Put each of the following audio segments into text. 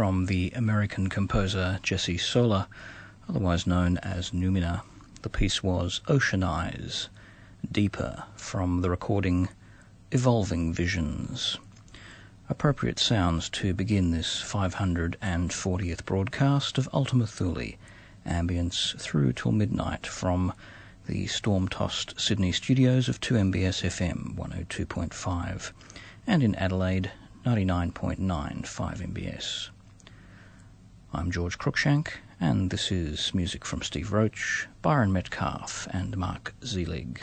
from the American composer Jesse Sola, otherwise known as Numina. The piece was Ocean Eyes, Deeper, from the recording Evolving Visions. Appropriate sounds to begin this 540th broadcast of Ultima Thule, ambience through till midnight from the storm-tossed Sydney studios of 2MBS FM 102.5 and in Adelaide 99.9 5MBS. I'm George Cruikshank, and this is music from Steve Roach, Byron Metcalf, and Mark Seelig.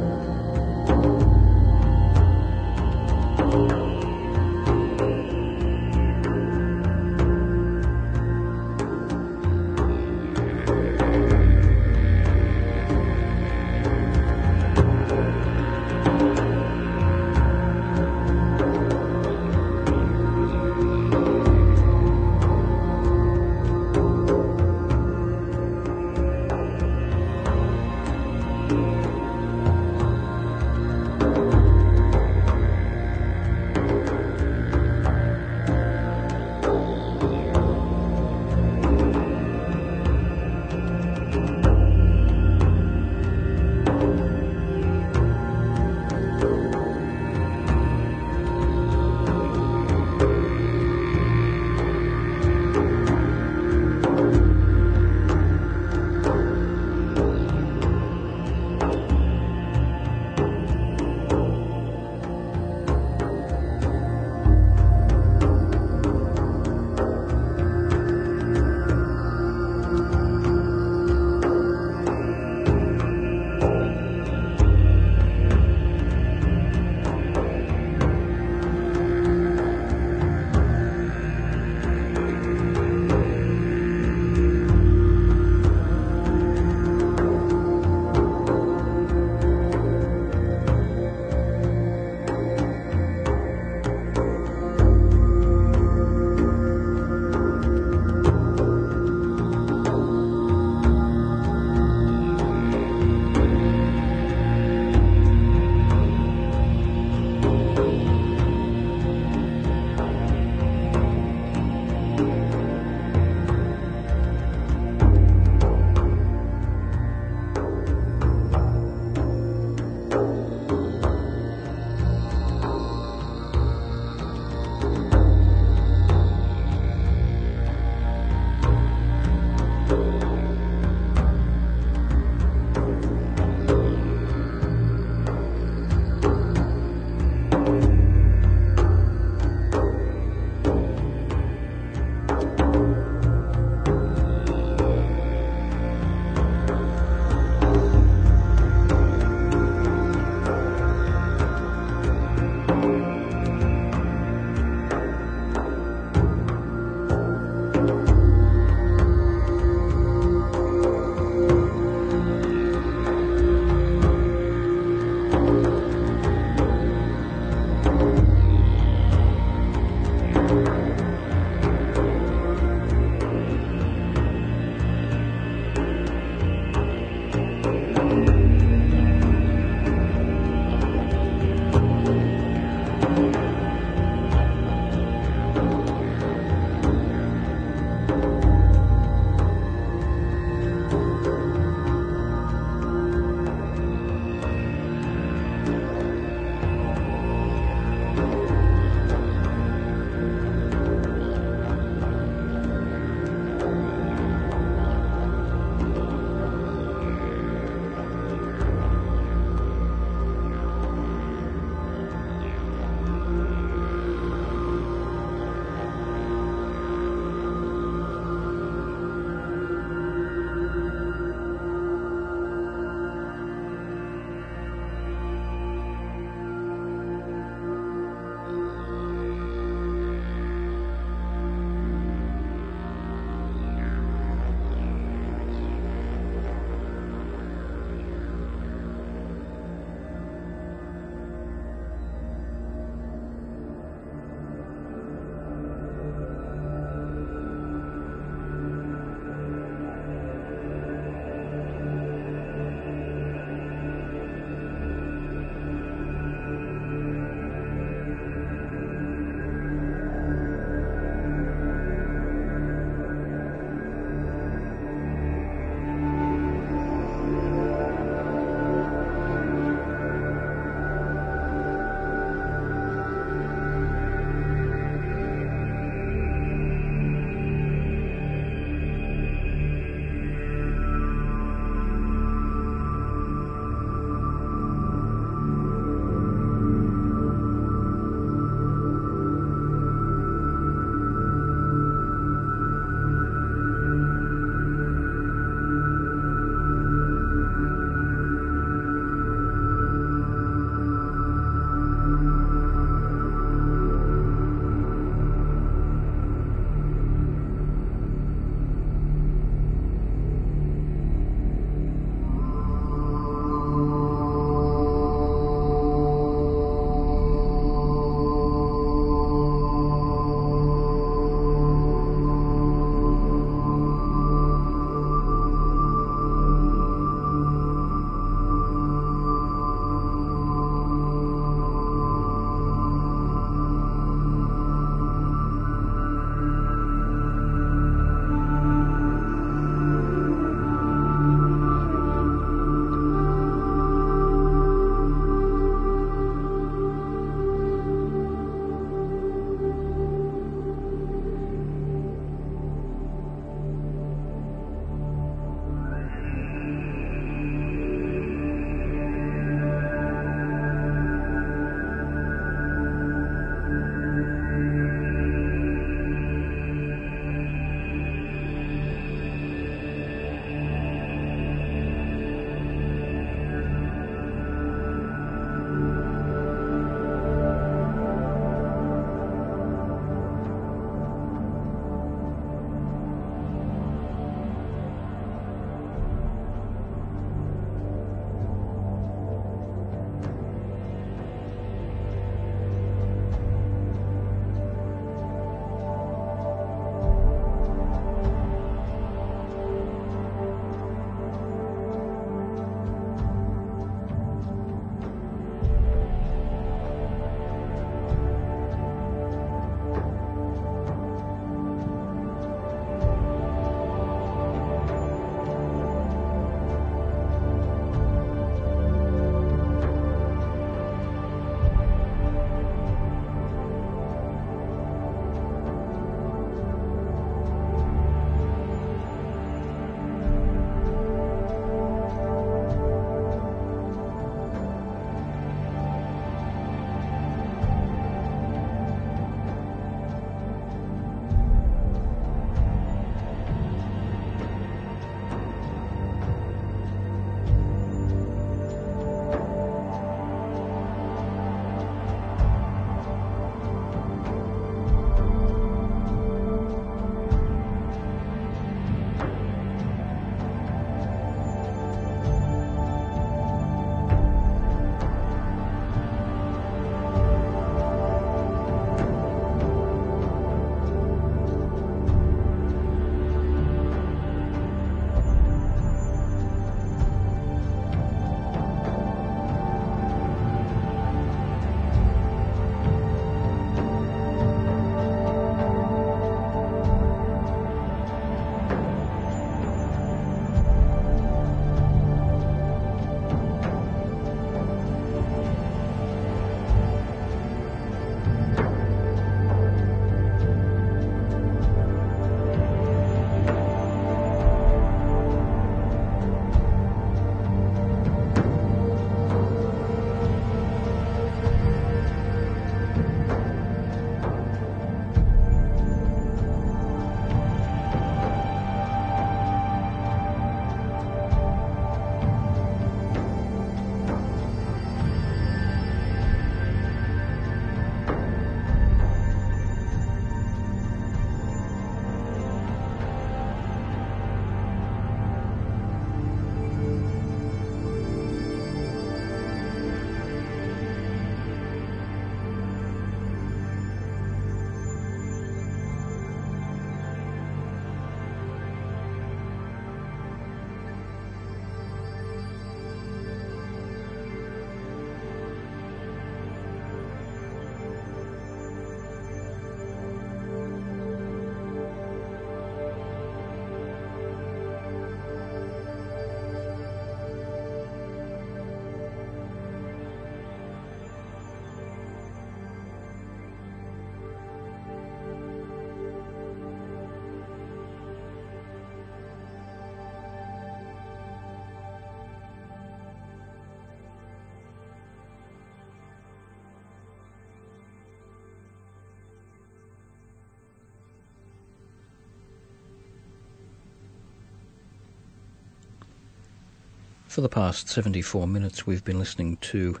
For the past 74 minutes, we've been listening to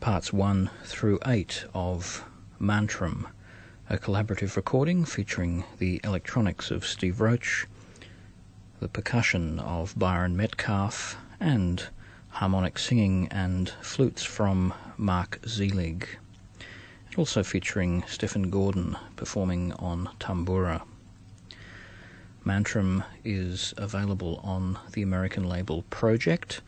parts 1 through 8 of Mantram, a collaborative recording featuring the electronics of Steve Roach, the percussion of Byron Metcalf, and harmonic singing and flutes from Mark Seelig, and also featuring Stephen Gordon performing on tambura. Mantram is available on the American label Projekt,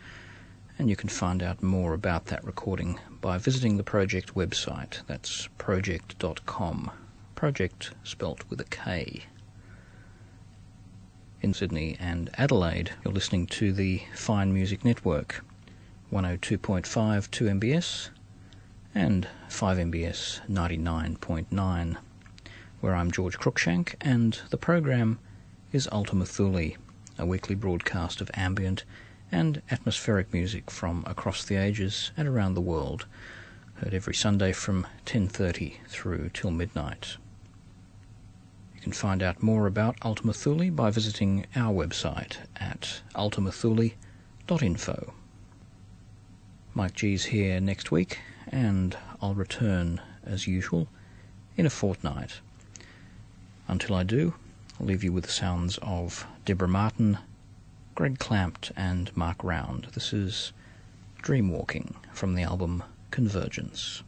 and you can find out more about that recording by visiting the Projekt website. That's projekt.com. Projekt spelt with a K. In Sydney and Adelaide, you're listening to the Fine Music Network, 102.5 2MBS and 5MBS 99.9, where I'm George Cruikshank, and the program is Ultima Thule, a weekly broadcast of ambient and atmospheric music from across the ages and around the world, heard every Sunday from 10.30 through till midnight. You can find out more about Ultima Thule by visiting our website at ultimathule.info. Mike G's here next week, and I'll return as usual in a fortnight. Until I do, I'll leave you with the sounds of Deborah Martin, Greg Klamt, and Mark Round. This is Dreamwalking from the album Convergence.